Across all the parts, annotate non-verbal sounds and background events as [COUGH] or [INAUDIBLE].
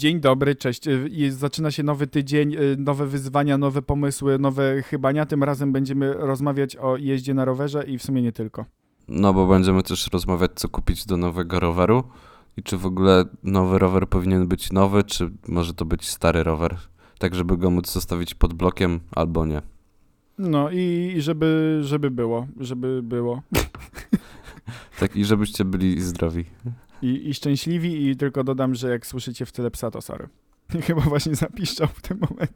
Dzień dobry, cześć. Y, zaczyna się nowy tydzień, y, nowe wyzwania, nowe pomysły, nowe chybania. Tym razem będziemy rozmawiać o jeździe na rowerze i w sumie nie tylko. No bo będziemy też rozmawiać, co kupić do nowego roweru i czy w ogóle nowy rower powinien być nowy, czy może to być stary rower, tak żeby go móc zostawić pod blokiem albo nie. No i żeby, żeby było, żeby było. [LAUGHS] Tak i żebyście byli zdrowi. I, I szczęśliwi i tylko dodam, że jak słyszycie w tyle psa, to sorry. [LAUGHS] Chyba właśnie zapiszczał w tym momencie.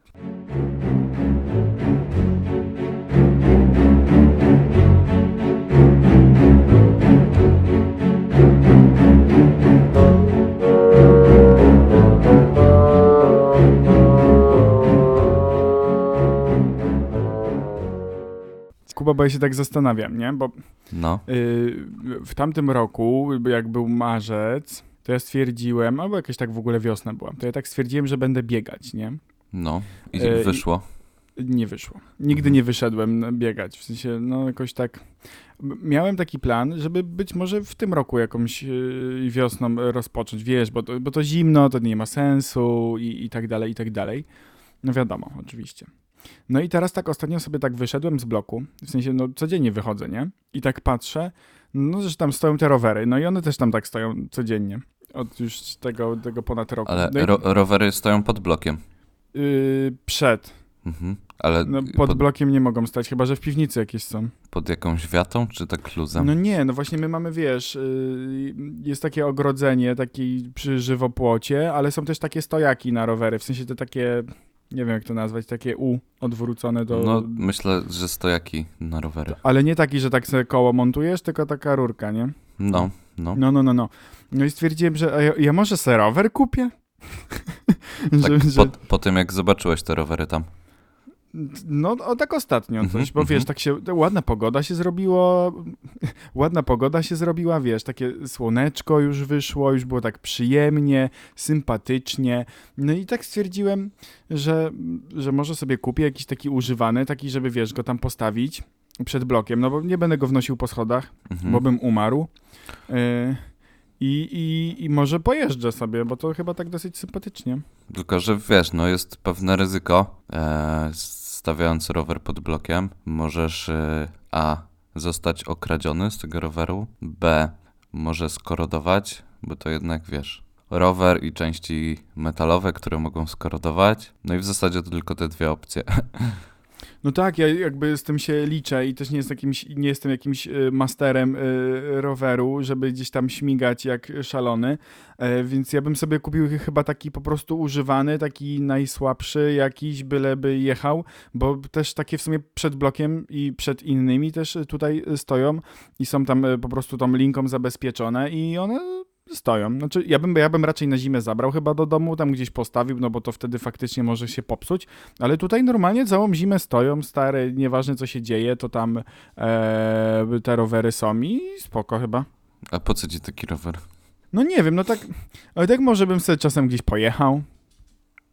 Kuba, bo ja się tak zastanawiam, nie? Bo No, Yy, w tamtym roku, jak był marzec, to ja stwierdziłem, albo jakaś tak w ogóle wiosna była, to ja tak stwierdziłem, że będę biegać, nie? no i i- wyszło. Nie wyszło. Nigdy nie wyszedłem biegać. W sensie, no jakoś tak. Miałem taki plan, żeby być może w tym roku jakąś yy, wiosną rozpocząć, wiesz, bo to, bo to zimno, to nie ma sensu i, i tak dalej, i tak dalej. No wiadomo, oczywiście. No i teraz tak ostatnio sobie tak wyszedłem z bloku, w sensie no codziennie wychodzę, nie? I tak patrzę, no że tam stoją te rowery, no i one też tam tak stoją codziennie. Od już tego, tego ponad roku. Ale no i, ro rowery stoją pod blokiem. yy, przed. Mhm. Ale No, pod, pod blokiem nie mogą stać, chyba że w piwnicy jakieś są. pod jakąś wiatą, czy tak luzem? No nie, no właśnie my mamy, wiesz, yy, jest takie ogrodzenie, taki przy żywopłocie, ale są też takie stojaki na rowery, w sensie te takie, nie wiem jak to nazwać, takie U odwrócone do... No myślę, że stojaki na rowery. Ale nie taki, że tak sobie koło montujesz, tylko taka rurka, nie? No, no. No, no, no, no. No i stwierdziłem, że ja, ja może se rower kupię? [LAUGHS] Tak, że, że, po, po tym jak zobaczyłeś te rowery tam. No, o, tak ostatnio Mhm, coś, bo mhm. wiesz, tak się, ładna pogoda się zrobiło, [LAUGHS] ładna pogoda się zrobiła, wiesz, takie słoneczko już wyszło, już było tak przyjemnie, sympatycznie, no i tak stwierdziłem, że, że może sobie kupię jakiś taki używany, taki, żeby, wiesz, go tam postawić przed blokiem, no bo nie będę go wnosił po schodach, Mhm. bo bym umarł. Yy, i, i, I może pojeżdżę sobie, bo to chyba tak dosyć sympatycznie. Tylko, że wiesz, no jest pewne ryzyko. E, stawiając rower pod blokiem, możesz e, A. zostać okradziony z tego roweru, B. może skorodować, bo to jednak wiesz. Rower i części metalowe, które mogą skorodować. No i w zasadzie to tylko te dwie opcje. [LAUGHS] No tak, ja jakby z tym się liczę i też nie, jest jakimś, nie jestem jakimś y, masterem y, roweru, żeby gdzieś tam śmigać jak szalony, e, więc ja bym sobie kupił chyba taki po prostu używany, taki najsłabszy jakiś, byleby jechał, bo też takie w sumie przed blokiem i przed innymi też tutaj stoją i są tam po prostu tą linką zabezpieczone i one stoją. Znaczy, ja bym, ja bym raczej na zimę zabrał chyba do domu, tam gdzieś postawił, no bo to wtedy faktycznie może się popsuć, ale tutaj normalnie całą zimę stoją, stare, nieważne co się dzieje, to tam e, te rowery są i spoko chyba. A po co ci taki rower? No nie wiem, no tak, ale tak może bym sobie czasem gdzieś pojechał.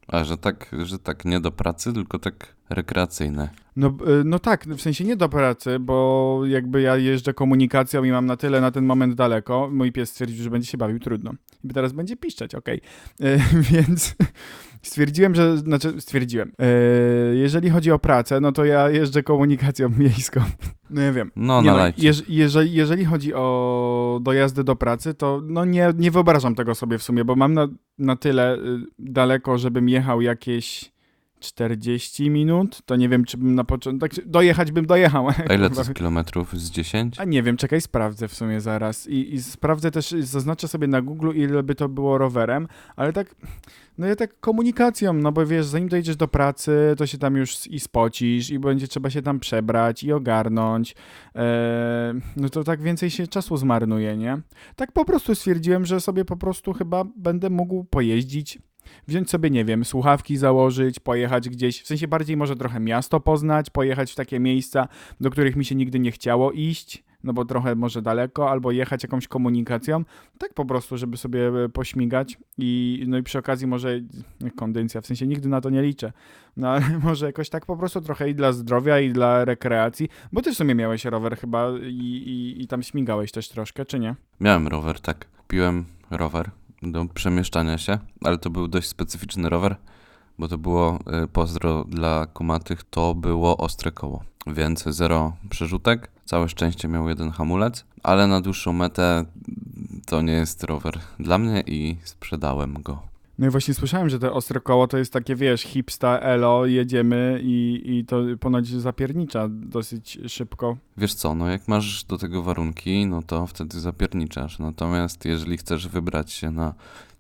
A, że tak, że tak nie do pracy, tylko tak rekreacyjne. No, e, no tak, w sensie nie do pracy, bo jakby ja jeżdżę komunikacją i mam na tyle na ten moment daleko, mój pies stwierdził, że będzie się bawił, trudno. I teraz będzie piszczeć, okej. E, [LAUGHS] Więc stwierdziłem, że, znaczy stwierdziłem, e, jeżeli chodzi o pracę, no to ja jeżdżę komunikacją [LAUGHS] miejską. No ja wiem. No, Nie no, jeż, jeżeli, jeżeli chodzi o dojazdy do pracy, to no nie, nie wyobrażam tego sobie w sumie, bo mam na, na tyle y, daleko, żebym jechał jakieś 40 minut, to nie wiem, czy bym na początku, tak, dojechać bym dojechał. A ile to jest [LAUGHS] kilometrów? Z 10? A nie wiem, czekaj, sprawdzę w sumie zaraz. I, I sprawdzę też, zaznaczę sobie na Google, ile by to było rowerem, ale tak, no ja tak komunikacją, no bo wiesz, zanim dojedziesz do pracy, to się tam już i spocisz i będzie trzeba się tam przebrać i ogarnąć. E, no to tak więcej się czasu zmarnuje, nie? Tak po prostu stwierdziłem, że sobie po prostu chyba będę mógł pojeździć wziąć sobie, nie wiem, słuchawki założyć, pojechać gdzieś, w sensie bardziej może trochę miasto poznać, pojechać w takie miejsca, do których mi się nigdy nie chciało iść, no bo trochę może daleko, albo jechać jakąś komunikacją, tak po prostu, żeby sobie e, pośmigać i no i przy okazji może kondycja, w sensie nigdy na to nie liczę, no ale [LAUGHS] może jakoś tak po prostu trochę i dla zdrowia, i dla rekreacji, bo ty w sumie miałeś rower chyba i, i, i tam śmigałeś też troszkę, czy nie? Miałem rower, tak. Kupiłem rower do przemieszczania się, ale to był dość specyficzny rower, bo to było, y, pozdro dla kumatych, to było ostre koło, więc zero przerzutek, całe szczęście miał jeden hamulec, ale na dłuższą metę to nie jest rower dla mnie i sprzedałem go. No i właśnie słyszałem, że te ostre koło to jest takie, wiesz, hipsta, elo, jedziemy i, i to ponoć zapiernicza dosyć szybko. Wiesz co, no jak masz do tego warunki, no to wtedy zapierniczasz. Natomiast jeżeli chcesz wybrać się na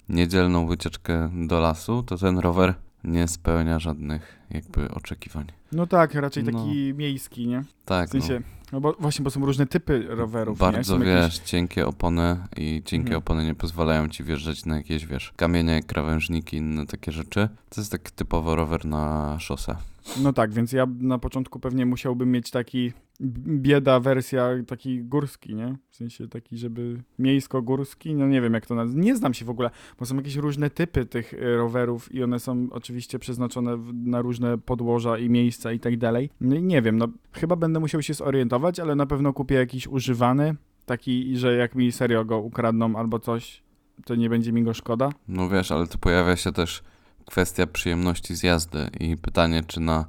niedzielną wycieczkę do lasu, to ten rower nie spełnia żadnych jakby oczekiwań. No tak, raczej No. taki miejski, nie? Tak, W sensie, no bo właśnie, bo są różne typy rowerów, no, nie? bardzo Są wiesz, jakieś- cienkie opony i cienkie Mhm. opony nie pozwalają ci wjeżdżać na jakieś, wiesz, kamienie, krawężniki, inne takie rzeczy. To jest taki typowo rower na szosę. No tak, więc ja na początku pewnie musiałbym mieć taki bieda wersja taki górski, nie? W sensie taki, żeby miejsko-górski, no nie wiem jak to nazwać. Nie znam się w ogóle, bo są jakieś różne typy tych y, rowerów i one są oczywiście przeznaczone na różne podłoża i miejsca i tak dalej. No i nie wiem, no chyba będę musiał się zorientować, ale na pewno kupię jakiś używany, taki, że jak mi serio go ukradną albo coś, to nie będzie mi go szkoda. No wiesz, ale tu pojawia się też kwestia przyjemności z jazdy i pytanie, czy na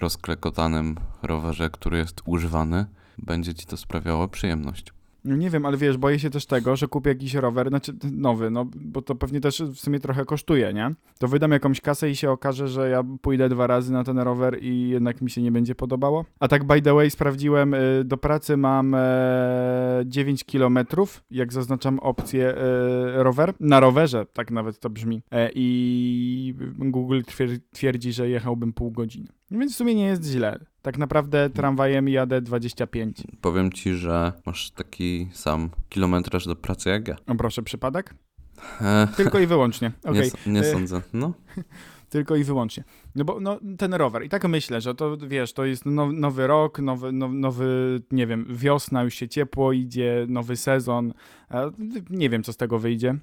rozklekotanym rowerze, który jest używany, będzie ci to sprawiało przyjemność. No nie wiem, ale wiesz, boję się też tego, że kupię jakiś rower, znaczy nowy, no bo to pewnie też w sumie trochę kosztuje, nie? To wydam jakąś kasę i się okaże, że ja pójdę dwa razy na ten rower i jednak mi się nie będzie podobało. A tak by the way sprawdziłem, y, do pracy mam e, 9 kilometrów, jak zaznaczam opcję e, rower, na rowerze, tak nawet to brzmi. E, I Google twier- twierdzi, że jechałbym pół godziny. Więc w sumie nie jest źle. Tak naprawdę tramwajem jadę 25. Powiem ci, że masz taki sam kilometraż do pracy jak ja. O proszę, przypadek? E, Tylko i wyłącznie. [LAUGHS] nie Okej, s- nie E, sądzę. No, [LAUGHS] tylko i wyłącznie. No bo no, ten rower. I tak myślę, że to wiesz, to jest now, nowy rok, nowy, now, nowy, nie wiem, wiosna, już się ciepło idzie, nowy sezon. Nie wiem, co z tego wyjdzie.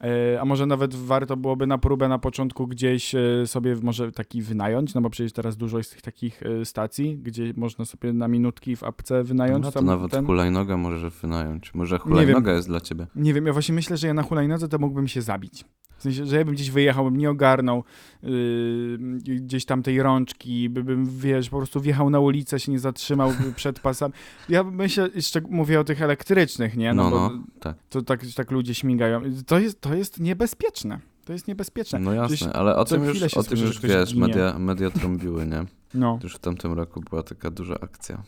E, A może nawet warto byłoby na próbę na początku gdzieś e, sobie może taki wynająć, no bo przecież teraz dużo jest tych takich e, stacji, gdzie można sobie na minutki w apce wynająć. no to nawet ten. hulajnogę możesz wynająć. Może hulajnoga jest dla ciebie. Nie wiem, ja właśnie myślę, że ja na hulajnodze to mógłbym się zabić. W sensie, że ja bym gdzieś wyjechał, bym nie ogarnął yy, gdzieś tam tej rączki, by- bym, wiesz, po prostu wjechał na ulicę, się nie zatrzymał [LAUGHS] przed pasami. Ja myślę, jeszcze mówię o tych elektrycznych, nie? No, bo no, tak. To tak, tak ludzie śmigają. To jest, to jest niebezpieczne. To jest niebezpieczne. No jasne, Przecież ale o tym już, o tym słyszy, już wiesz, ginie. media, media trąbiły, nie? No. Już w tamtym roku była taka duża akcja.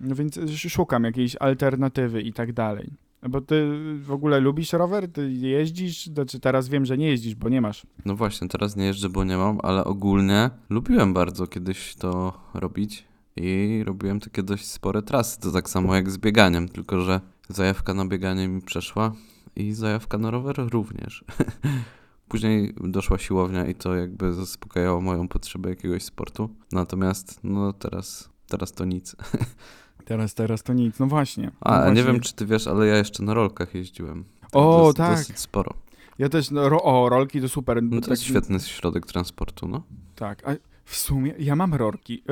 no więc szukam jakiejś alternatywy i tak dalej. Bo ty w ogóle lubisz rower? Ty jeździsz? Znaczy teraz wiem, że nie jeździsz, bo nie masz. No właśnie, teraz nie jeżdżę, bo nie mam, ale ogólnie lubiłem bardzo kiedyś to robić i robiłem takie dość spore trasy. To tak samo jak z bieganiem, tylko że zajawka na bieganie mi przeszła i zajawka na rower również. [LAUGHS] Później doszła siłownia i to jakby zaspokajało moją potrzebę jakiegoś sportu. Natomiast no teraz, teraz to nic. [LAUGHS] Teraz, teraz to nic. No właśnie. A, no nie właśnie. wiem czy ty wiesz, ale ja jeszcze na rolkach jeździłem. O, dosyć, tak. Dosyć sporo. Ja też, no, ro, o, rolki to super. No to jest świetny środek transportu, no. Tak, a w sumie ja mam rorki.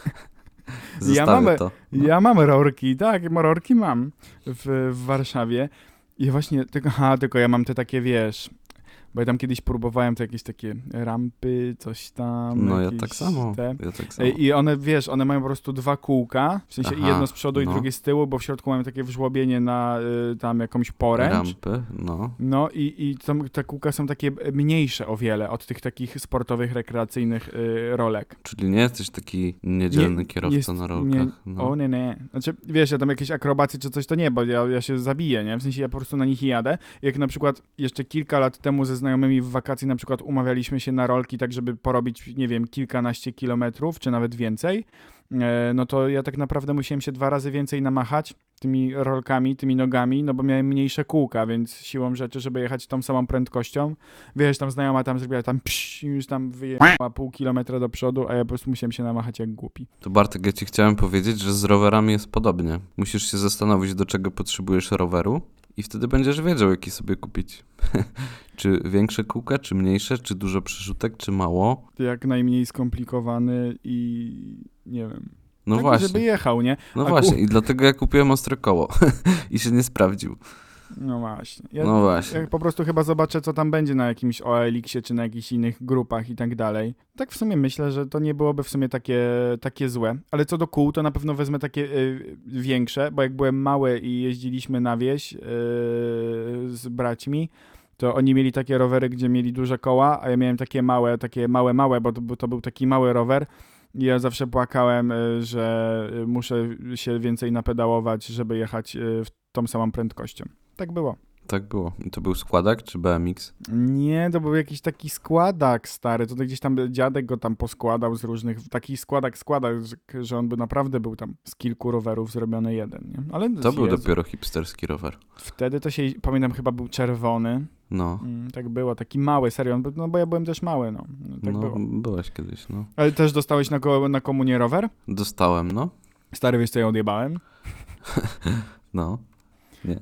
[LAUGHS] Zostawię mam- to. No. Ja mam rorki, tak, rorki mam w, w Warszawie. I właśnie, tylko, aha, tylko ja mam te takie, wiesz, bo ja tam kiedyś próbowałem te jakieś takie rampy, coś tam. No ja tak samo. Te. Ja tak samo. I one, wiesz, one mają po prostu dwa kółka, w sensie Aha, jedno z przodu i no. drugie z tyłu, bo w środku mają takie wżłobienie na y, tam jakąś poręcz. Rampy, no. No i, i tam, te kółka są takie mniejsze o wiele od tych takich sportowych, rekreacyjnych y, rolek. Czyli nie jesteś taki niedzielny Nie, kierowca jest- na rolkach. Nie, no. O nie, nie. Znaczy, wiesz, ja tam jakieś akrobacje czy coś to nie, bo ja, ja się zabiję, nie? W sensie ja po prostu na nich jadę. Jak na przykład jeszcze kilka lat temu ze znajomymi w wakacji na przykład umawialiśmy się na rolki tak, żeby porobić, nie wiem, kilkanaście kilometrów, czy nawet więcej, e, no to ja tak naprawdę musiałem się dwa razy więcej namachać tymi rolkami, tymi nogami, no bo miałem mniejsze kółka, więc siłą rzeczy, żeby jechać tą samą prędkością, wiesz, tam znajoma tam zrobiła tam psz, już tam wyjechała pół kilometra do przodu, a ja po prostu musiałem się namachać jak głupi. To Bartek, ja ci chciałem powiedzieć, że z rowerami jest podobnie. Musisz się zastanowić, do czego potrzebujesz roweru i wtedy będziesz wiedział, jaki sobie kupić. [LAUGHS] czy większe kółka, czy mniejsze, czy dużo przerzutek, czy mało. jak najmniej skomplikowany i nie wiem. No taki, właśnie. żeby jechał, nie? No A właśnie, ku- i dlatego ja kupiłem ostre koło [LAUGHS] i się nie sprawdził. No właśnie. Ja, No właśnie. ja po prostu chyba zobaczę, co tam będzie na jakimś OLX-ie, czy na jakichś innych grupach i tak dalej. Tak w sumie myślę, że to nie byłoby w sumie takie, takie złe. Ale co do kół, to na pewno wezmę takie y, większe, bo jak byłem mały i jeździliśmy na wieś y, z braćmi, to oni mieli takie rowery, gdzie mieli duże koła, a ja miałem takie małe, takie małe, małe, bo to, bo to był taki mały rower. I ja zawsze płakałem, y, że y, muszę się więcej napedałować, żeby jechać y, w tą samą prędkością. Tak było. Tak było. I to był składak czy BMX? Nie, to był jakiś taki składak stary, to gdzieś tam dziadek go tam poskładał z różnych, taki składak składał, że, on by naprawdę był tam z kilku rowerów zrobiony jeden, nie? Ale To był Jezu, dopiero hipsterski rower. Wtedy to się, pamiętam, chyba był czerwony, No. mm, tak było, taki mały, serio, no bo ja byłem też mały, no, no tak no, było. byłeś kiedyś, no. Ale też dostałeś na, ko- na komunię rower? Dostałem, no. Stary, wiesz co ja odjebałem? [LAUGHS] No.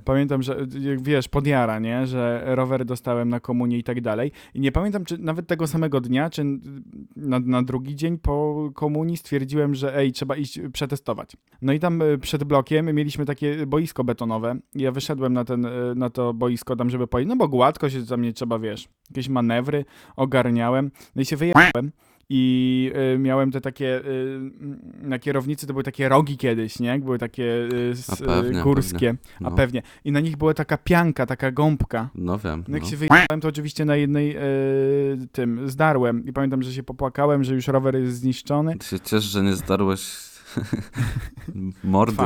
Pamiętam, że wiesz, podjara, nie? Że rower dostałem na komunię i tak dalej. I nie pamiętam, czy nawet tego samego dnia, czy na, na drugi dzień po komunii stwierdziłem, że ej, trzeba iść przetestować. No i tam y, przed blokiem mieliśmy takie boisko betonowe. Ja wyszedłem na, ten, y, na to boisko tam, żeby pojechać, no bo gładko się tam nie trzeba, wiesz, jakieś manewry ogarniałem. No i się wyjechałem. I y, miałem te takie, y, na kierownicy to były takie rogi kiedyś, nie? Były takie y, A pewnie, y, górskie. No, A pewnie. I na nich była taka pianka, taka gąbka. no wiem. No jak no. się wyjechałem, to oczywiście na jednej e, tym zdarłem. I pamiętam, że się popłakałem, że już rower jest zniszczony. Ty się ciesz, że nie zdarłeś [LAUGHS] mordy.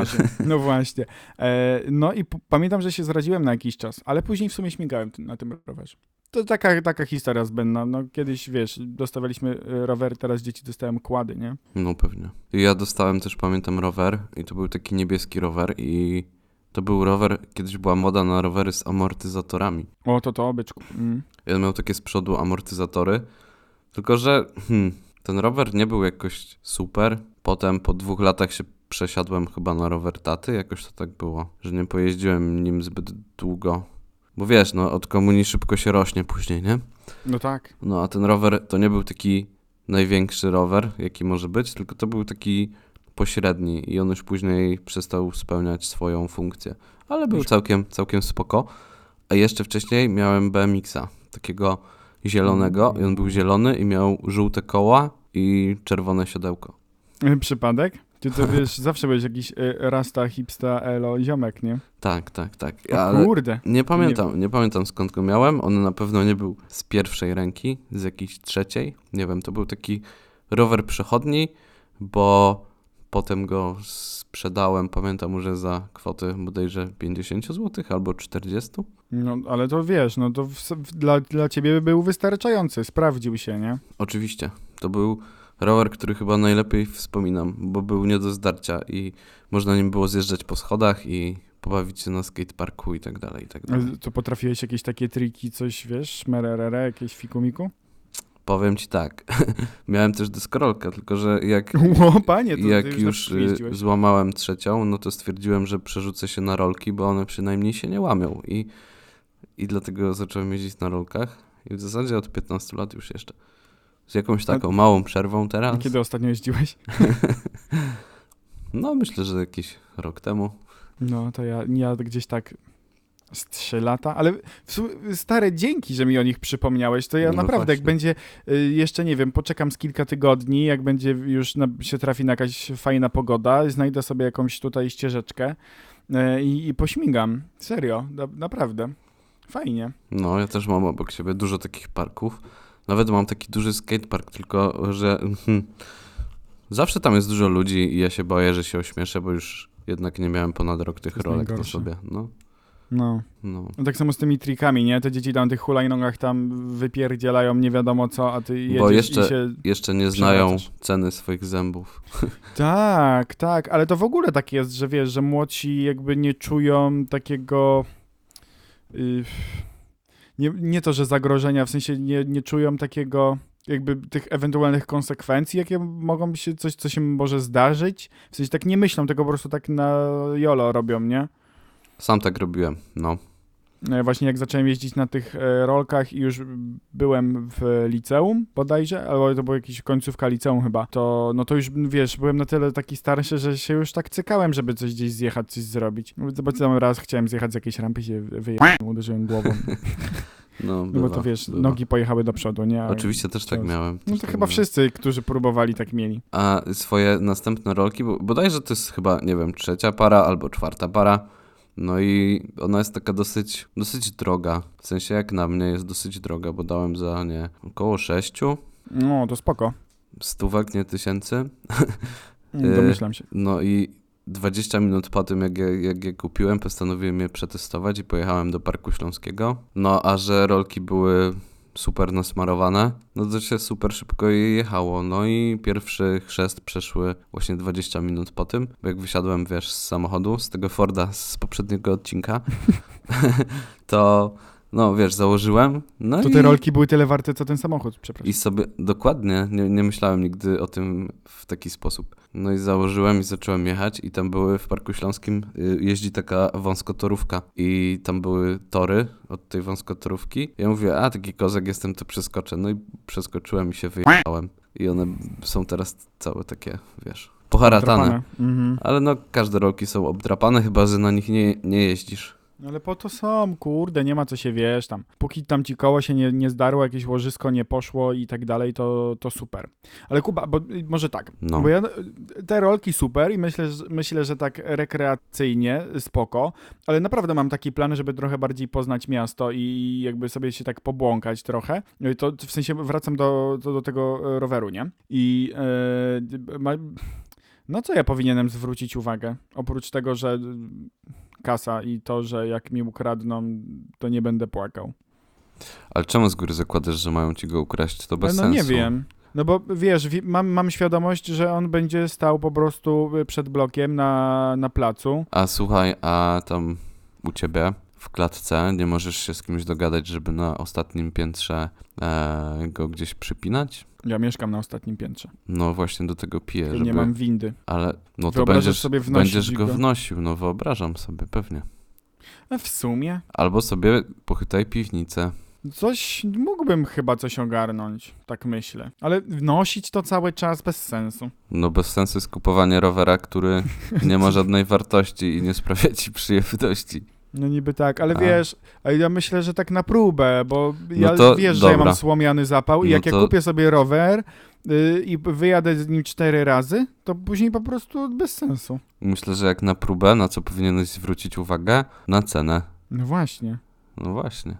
No właśnie. E, no i pamiętam, że się zraziłem na jakiś czas, ale później w sumie śmigałem na tym rowerze. To taka, taka historia zbędna. No kiedyś, wiesz, dostawaliśmy e, rowery, teraz dzieci dostają kłady, nie? No pewnie. Ja dostałem też, pamiętam, rower i to był taki niebieski rower i to był rower, kiedyś była moda na rowery z amortyzatorami. O, to to, byczku. Mm. Ja miał takie z przodu amortyzatory, tylko że hmm, ten rower nie był jakoś super. Potem po dwóch latach się przesiadłem chyba na rower taty, jakoś to tak było, że nie pojeździłem nim zbyt długo. Bo wiesz, no od komunii szybko się rośnie później, nie? No tak. No a ten rower to nie był taki największy rower, jaki może być, tylko to był taki pośredni i on już później przestał spełniać swoją funkcję. Ale był całkiem, całkiem spoko. A jeszcze wcześniej miałem BMX-a, takiego zielonego i on był zielony i miał żółte koła i czerwone siodełko. [LAUGHS] Przypadek? Ty to wiesz, zawsze byłeś jakiś e, rasta, hipsta, elo, ziomek, nie? Tak, tak, tak. O Ale kurde. nie pamiętam, nie pamiętam skąd go miałem. On na pewno nie był z pierwszej ręki, z jakiejś trzeciej. Nie wiem, to był taki rower przechodni, bo potem go sprzedałem, pamiętam, że za kwotę bodajże 50 zł albo 40. No, ale to wiesz, no to w, w, dla, dla ciebie był wystarczający, sprawdził się, nie? Oczywiście, to był rower, który chyba najlepiej wspominam, bo był nie do zdarcia i można nim było zjeżdżać po schodach i pobawić się na skateparku i tak dalej, i tak dalej. Ale To potrafiłeś jakieś takie triki, coś, wiesz, mererere, jakieś fikumiku? Powiem ci tak, [LAUGHS] miałem też deskorolkę, tylko że jak [LAUGHS] Ło, panie, to jak już, już złamałem trzecią, no to stwierdziłem, że przerzucę się na rolki, bo one przynajmniej się nie łamią i, i dlatego zacząłem jeździć na rolkach i w zasadzie od 15 lat już jeszcze. Z jakąś taką małą przerwą A teraz. Kiedy ostatnio jeździłeś? [LAUGHS] No myślę, że jakiś rok temu. No, to ja, ja gdzieś tak z trzy lata, ale stare dzięki, że mi o nich przypomniałeś, to ja No naprawdę, jak właśnie. będzie, y, jeszcze nie wiem, poczekam z kilka tygodni, jak będzie już na, się trafi na jakaś fajna pogoda, znajdę sobie jakąś tutaj ścieżeczkę y, i, i pośmigam. Serio, na, naprawdę. Fajnie. No, ja też mam obok siebie dużo takich parków. Nawet mam taki duży skatepark, tylko że hmm, zawsze tam jest dużo ludzi i ja się boję, że się ośmieszę, bo już jednak nie miałem ponad rok tych rolek na sobie. No, No. no. No tak samo z tymi trikami, nie? Te dzieci tam tych hulajnogach tam wypierdzielają nie wiadomo co, a ty jedziesz Bo jeszcze- i się... Jeszcze nie znają ceny swoich zębów. [LAUGHS] Tak, tak, ale to w ogóle tak jest, że wiesz, że młodsi jakby nie czują takiego... y, nie, nie to, że zagrożenia, w sensie nie, nie czują takiego jakby tych ewentualnych konsekwencji, jakie mogą się, coś, co się może zdarzyć. W sensie tak nie myślą, tego po prostu tak na jolo robią, nie? Sam tak robiłem, no. E, właśnie jak zacząłem jeździć na tych e, rolkach i już byłem w liceum bodajże, albo to była jakaś końcówka liceum chyba, to no to już, wiesz, byłem na tyle taki starszy, że się już tak cykałem, żeby coś gdzieś zjechać, coś zrobić. Bo tam raz chciałem zjechać z jakiejś rampy, się wyjechałem, uderzyłem głową, [LAUGHS] No, no bywa, bo to wiesz, bywa. nogi pojechały do przodu, nie? Oczywiście też tak miałem. No to tak chyba miałem. wszyscy, którzy próbowali, tak mieli. A swoje następne rolki, bo bodajże to jest chyba, nie wiem, trzecia para albo czwarta para. No i ona jest taka dosyć, dosyć droga. W sensie jak na mnie jest dosyć droga, bo dałem za nie około sześciu No, to spoko. stówek, nie tysięcy. [LAUGHS] Domyślam się. No i 20 minut po tym, jak je, jak je kupiłem, postanowiłem je przetestować i pojechałem do Parku Śląskiego. No a że rolki były super nasmarowane, no to się super szybko je jechało. No i pierwszy chrzest przeszły właśnie 20 minut po tym, bo jak wysiadłem, wiesz, z samochodu, z tego Forda z poprzedniego odcinka, [LAUGHS] to no wiesz, założyłem. No To i... te rolki były tyle warte, co ten samochód, przepraszam. I sobie dokładnie, nie, nie myślałem nigdy o tym w taki sposób. No i założyłem i zacząłem jechać i tam były w Parku Śląskim y, jeździ taka wąskotorówka i tam były tory od tej wąskotorówki. Ja mówię, a taki kozak jestem, to przeskoczę. No i przeskoczyłem i się wyjechałem. I one są teraz całe takie, wiesz, poharatane. Mhm. Ale no, każde rolki są obdrapane, chyba że na nich nie, nie jeździsz. No Ale po to są, kurde, nie ma co się wiesz tam. Póki tam ci koło się nie, nie zdarło, jakieś łożysko nie poszło i tak dalej, to, to super. Ale Kuba, bo y, może tak, No. bo ja y, te rolki super i myślę, że, myślę, że tak rekreacyjnie spoko, ale naprawdę mam taki plan, żeby trochę bardziej poznać miasto i jakby sobie się tak pobłąkać trochę. Y, To w sensie wracam do, do, do tego roweru, nie? I e, ma, no co ja powinienem zwrócić uwagę? Oprócz tego, że kasa i to, że jak mi ukradną, to nie będę płakał. Ale czemu z góry zakładasz, że mają ci go ukraść? To bez no sensu. nie wiem. No bo wiesz, wi- mam, mam świadomość, że on będzie stał po prostu y, przed blokiem na, na placu. A słuchaj, a tam u ciebie w klatce nie możesz się z kimś dogadać, żeby na ostatnim piętrze e, go gdzieś przypinać? Ja mieszkam na ostatnim piętrze. No właśnie do tego piję, żeby... Nie mam windy. Ale no to będziesz, sobie będziesz go go? wnosił, no wyobrażam sobie, pewnie. A w sumie Albo sobie pochytaj piwnicę. coś mógłbym chyba coś ogarnąć, tak myślę. Ale wnosić to cały czas bez sensu. No bez sensu jest kupowanie rowera, który nie ma [LAUGHS] żadnej wartości i nie sprawia ci przyjemności. No niby tak, ale A. wiesz, a ja myślę, że tak na próbę, bo No ja to wiesz, że ja dobra. mam słomiany zapał i No jak ja to- kupię sobie rower y, i wyjadę z nim cztery razy, to później po prostu bez sensu. Myślę, że jak na próbę, na co powinieneś zwrócić uwagę? Na cenę. No właśnie. No właśnie.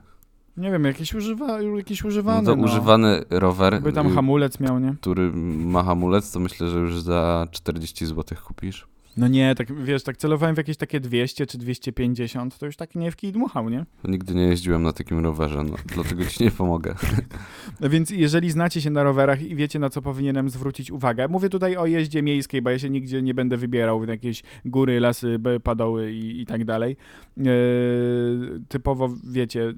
Nie wiem, jakiś, używa, jakiś No używany, to no. używany rower, By tam y, hamulec miał, nie? który ma hamulec, to myślę, że już za 40 zł kupisz. No nie, tak wiesz, tak celowałem w jakieś takie 200 czy 250, to już tak nie w kij dmuchał, nie? Nigdy nie jeździłem na takim rowerze, no, dlatego ci nie pomogę. No Więc jeżeli znacie się na rowerach i wiecie, na co powinienem zwrócić uwagę, mówię tutaj o jeździe miejskiej, bo ja się nigdzie nie będę wybierał w jakieś góry, lasy, padoły i, i tak dalej. Eee, typowo, wiecie, y,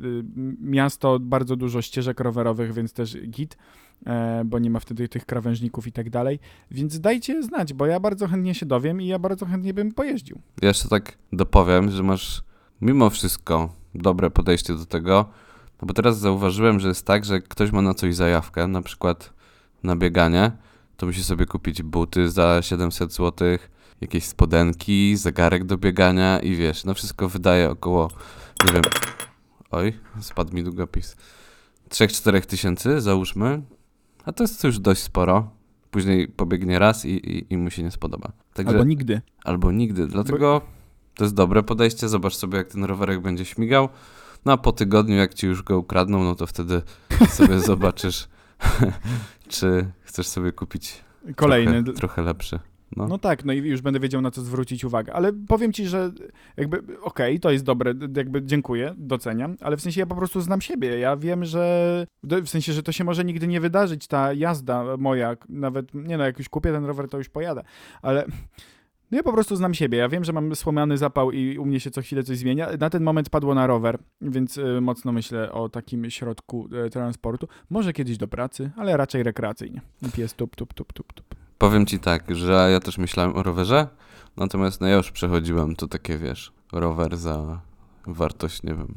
miasto, bardzo dużo ścieżek rowerowych, więc też git, e, bo nie ma wtedy tych krawężników i tak dalej. Więc dajcie znać, bo ja bardzo chętnie się dowiem i ja bardzo chętnie bym pojeździł. Ja jeszcze tak dopowiem, że masz mimo wszystko dobre podejście do tego, no bo teraz zauważyłem, że jest tak, że ktoś ma na coś zajawkę, na przykład na bieganie, to musi sobie kupić buty za 700 zł, jakieś spodenki, zegarek do biegania i wiesz, no wszystko wydaje około, nie wiem, oj, spadł mi długopis, 3-4 tysięcy załóżmy, a to jest już dość sporo. Później pobiegnie raz i, i, i mu się nie spodoba. Także, Albo nigdy. Albo nigdy. Dlatego to jest dobre podejście. Zobacz sobie, jak ten rowerek będzie śmigał. No a po tygodniu, jak ci już go ukradną, no to wtedy sobie [LAUGHS] zobaczysz, [LAUGHS] czy chcesz sobie kupić Kolejny. trochę, trochę lepszy. No. No tak, no i już będę wiedział, na co zwrócić uwagę. Ale powiem ci, że jakby, okej, to jest dobre, jakby dziękuję, doceniam, ale w sensie ja po prostu znam siebie. Ja wiem, że w sensie, że to się może nigdy nie wydarzyć, ta jazda moja, nawet, nie no, jak już kupię ten rower, to już pojadę, ale no ja po prostu znam siebie. Ja wiem, że mam słomiany zapał i u mnie się co chwilę coś zmienia. Na ten moment padło na rower, więc y, mocno myślę o takim środku y, transportu. Może kiedyś do pracy, ale raczej rekreacyjnie. Pies tup, tup, tup, tup, tup. Powiem ci tak, że ja też myślałem o rowerze, natomiast no ja już przechodziłem to takie, wiesz, rower za wartość, nie wiem,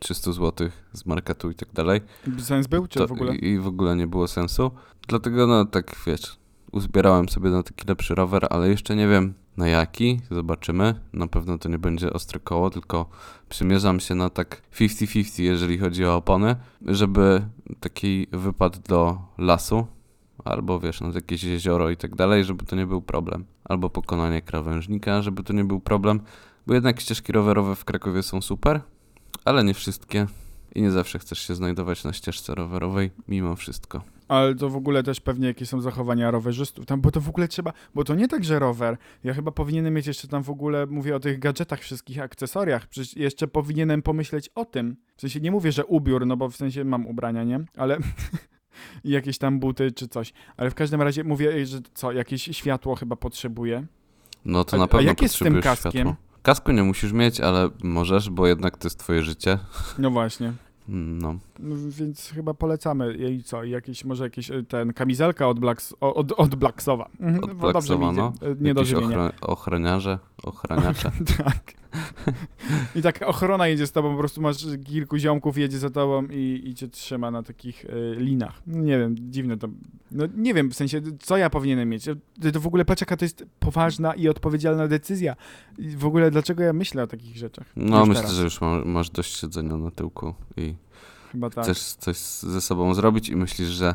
300 zł z marketu i tak dalej. Sens był, czy To, w ogóle? I, w ogóle nie było sensu. Dlatego, no tak wiesz, uzbierałem sobie na taki lepszy rower, ale jeszcze nie wiem na jaki. Zobaczymy. Na pewno to nie będzie ostre koło, tylko przymierzam się na tak 50-50, jeżeli chodzi o opony, żeby taki wypad do lasu, albo wiesz, na jakieś jezioro i tak dalej, żeby to nie był problem. Albo pokonanie krawężnika, żeby to nie był problem. Bo jednak ścieżki rowerowe w Krakowie są super, ale nie wszystkie. I nie zawsze chcesz się znajdować na ścieżce rowerowej, mimo wszystko. Ale to w ogóle też pewnie jakie są zachowania rowerzystów tam, bo to w ogóle trzeba, bo to nie tak, że rower. Ja chyba powinienem mieć jeszcze tam w ogóle, mówię o tych gadżetach, wszystkich akcesoriach, przecież jeszcze powinienem pomyśleć o tym. W sensie nie mówię, że ubiór, no bo w sensie mam ubrania, nie? Ale [LAUGHS] i jakieś tam buty czy coś. Ale w każdym razie mówię, że co, jakieś światło chyba potrzebuję. No to A- na a pewno jak jest z tym kaskiem? światła. Kasku nie musisz mieć, ale możesz, bo jednak to jest twoje życie. No właśnie. No. No, więc chyba polecamy jej co, jakieś, może jakieś e, ten kamizelka od, Blacks, od, od Blacksowa. Mhm, Od mi Blacksowa, no. E, Nie do ochro- ochroniarze, ochraniacze. [LAUGHS] tak. I tak ochrona jedzie z tobą, po prostu masz kilku ziomków, jedzie za tobą i, i cię trzyma na takich e, linach. No Nie wiem, dziwne to. No nie wiem, w sensie, co ja powinienem mieć? To, w ogóle, patrz jaka to jest poważna i odpowiedzialna decyzja. I w ogóle, dlaczego ja myślę o takich rzeczach? No myślę, teraz. że już ma, masz dość siedzenia na tyłku i Chyba tak. chcesz coś ze sobą zrobić i myślisz, że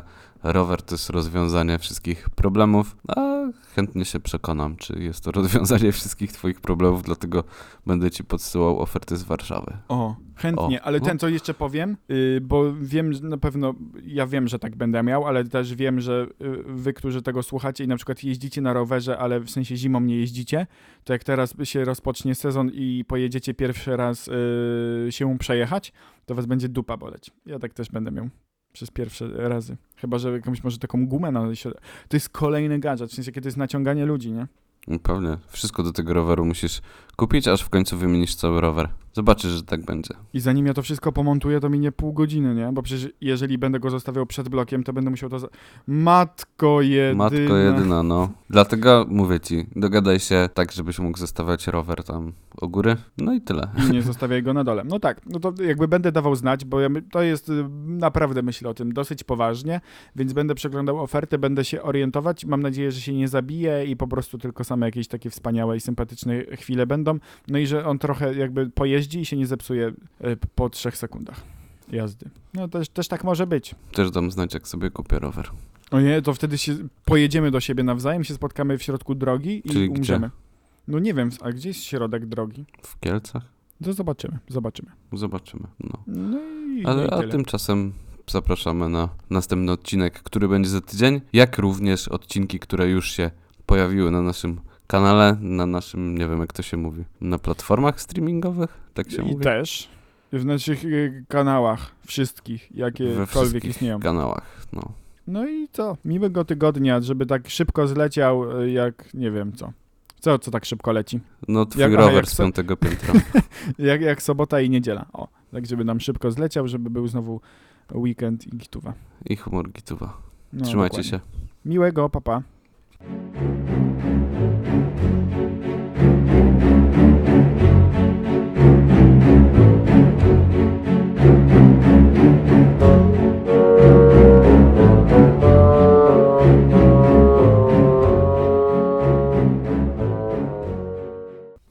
rower to jest rozwiązanie wszystkich problemów, a chętnie się przekonam, czy jest to rozwiązanie wszystkich twoich problemów, dlatego będę ci podsyłał oferty z Warszawy. O, chętnie, O, ale no. ten, co jeszcze powiem, y, bo wiem, na pewno, ja wiem, że tak będę miał, ale też wiem, że y, wy, którzy tego słuchacie i na przykład jeździcie na rowerze, ale w sensie zimą nie jeździcie, to jak teraz się rozpocznie sezon i pojedziecie pierwszy raz y, się przejechać, to was będzie dupa boleć. Ja tak też będę miał. Przez pierwsze razy. Chyba, że jakąś może taką gumę na To jest kolejny gadżet, w sensie, kiedy to jest naciąganie ludzi, nie? No Pewnie, wszystko do tego roweru musisz kupić, aż w końcu wymienisz cały rower. Zobaczysz, że tak będzie. I zanim ja to wszystko pomontuję, to minie pół godziny, nie? Bo przecież jeżeli będę go zostawiał przed blokiem, to będę musiał to... Za... Matko jedyna. Matko jedyna, no. Dlatego mówię ci, dogadaj się tak, żebyś mógł zostawiać rower tam u góry. No i tyle. I nie zostawiaj go na dole. No tak, no to jakby będę dawał znać, bo ja, my- to jest y, naprawdę myślę o tym dosyć poważnie, więc będę przeglądał ofertę, będę się orientować. Mam nadzieję, że się nie zabije i po prostu tylko same jakieś takie wspaniałe i sympatyczne chwile No i że on trochę jakby pojeździ i się nie zepsuje y, po trzech sekundach jazdy. No też, też tak może być. Też dam znać, jak sobie kupię rower. O nie, to wtedy się pojedziemy do siebie nawzajem, się spotkamy w środku drogi i Czyli gdzie? umrzemy. No nie wiem, a gdzie jest środek drogi? W Kielcach? To zobaczymy, zobaczymy. Zobaczymy. No. No i, Ale no i a tymczasem zapraszamy na następny odcinek, który będzie za tydzień, jak również odcinki, które już się pojawiły na naszym kanale, na naszym, nie wiem jak to się mówi, na platformach streamingowych, tak się I mówi? też w naszych y, kanałach, wszystkich, jakiekolwiek wszystkich istnieją. kanałach, no. No i co? Miłego tygodnia, żeby tak szybko zleciał, y, jak nie wiem co. Co, co tak szybko leci? No twój Jak- rower jak z piątego piętra. [LAUGHS] Jak, jak sobota i niedziela. O, tak żeby nam szybko zleciał, żeby był znowu weekend i gituwa. I humor gituwa. No, Trzymajcie dokładnie. się. Miłego, papa. Pa.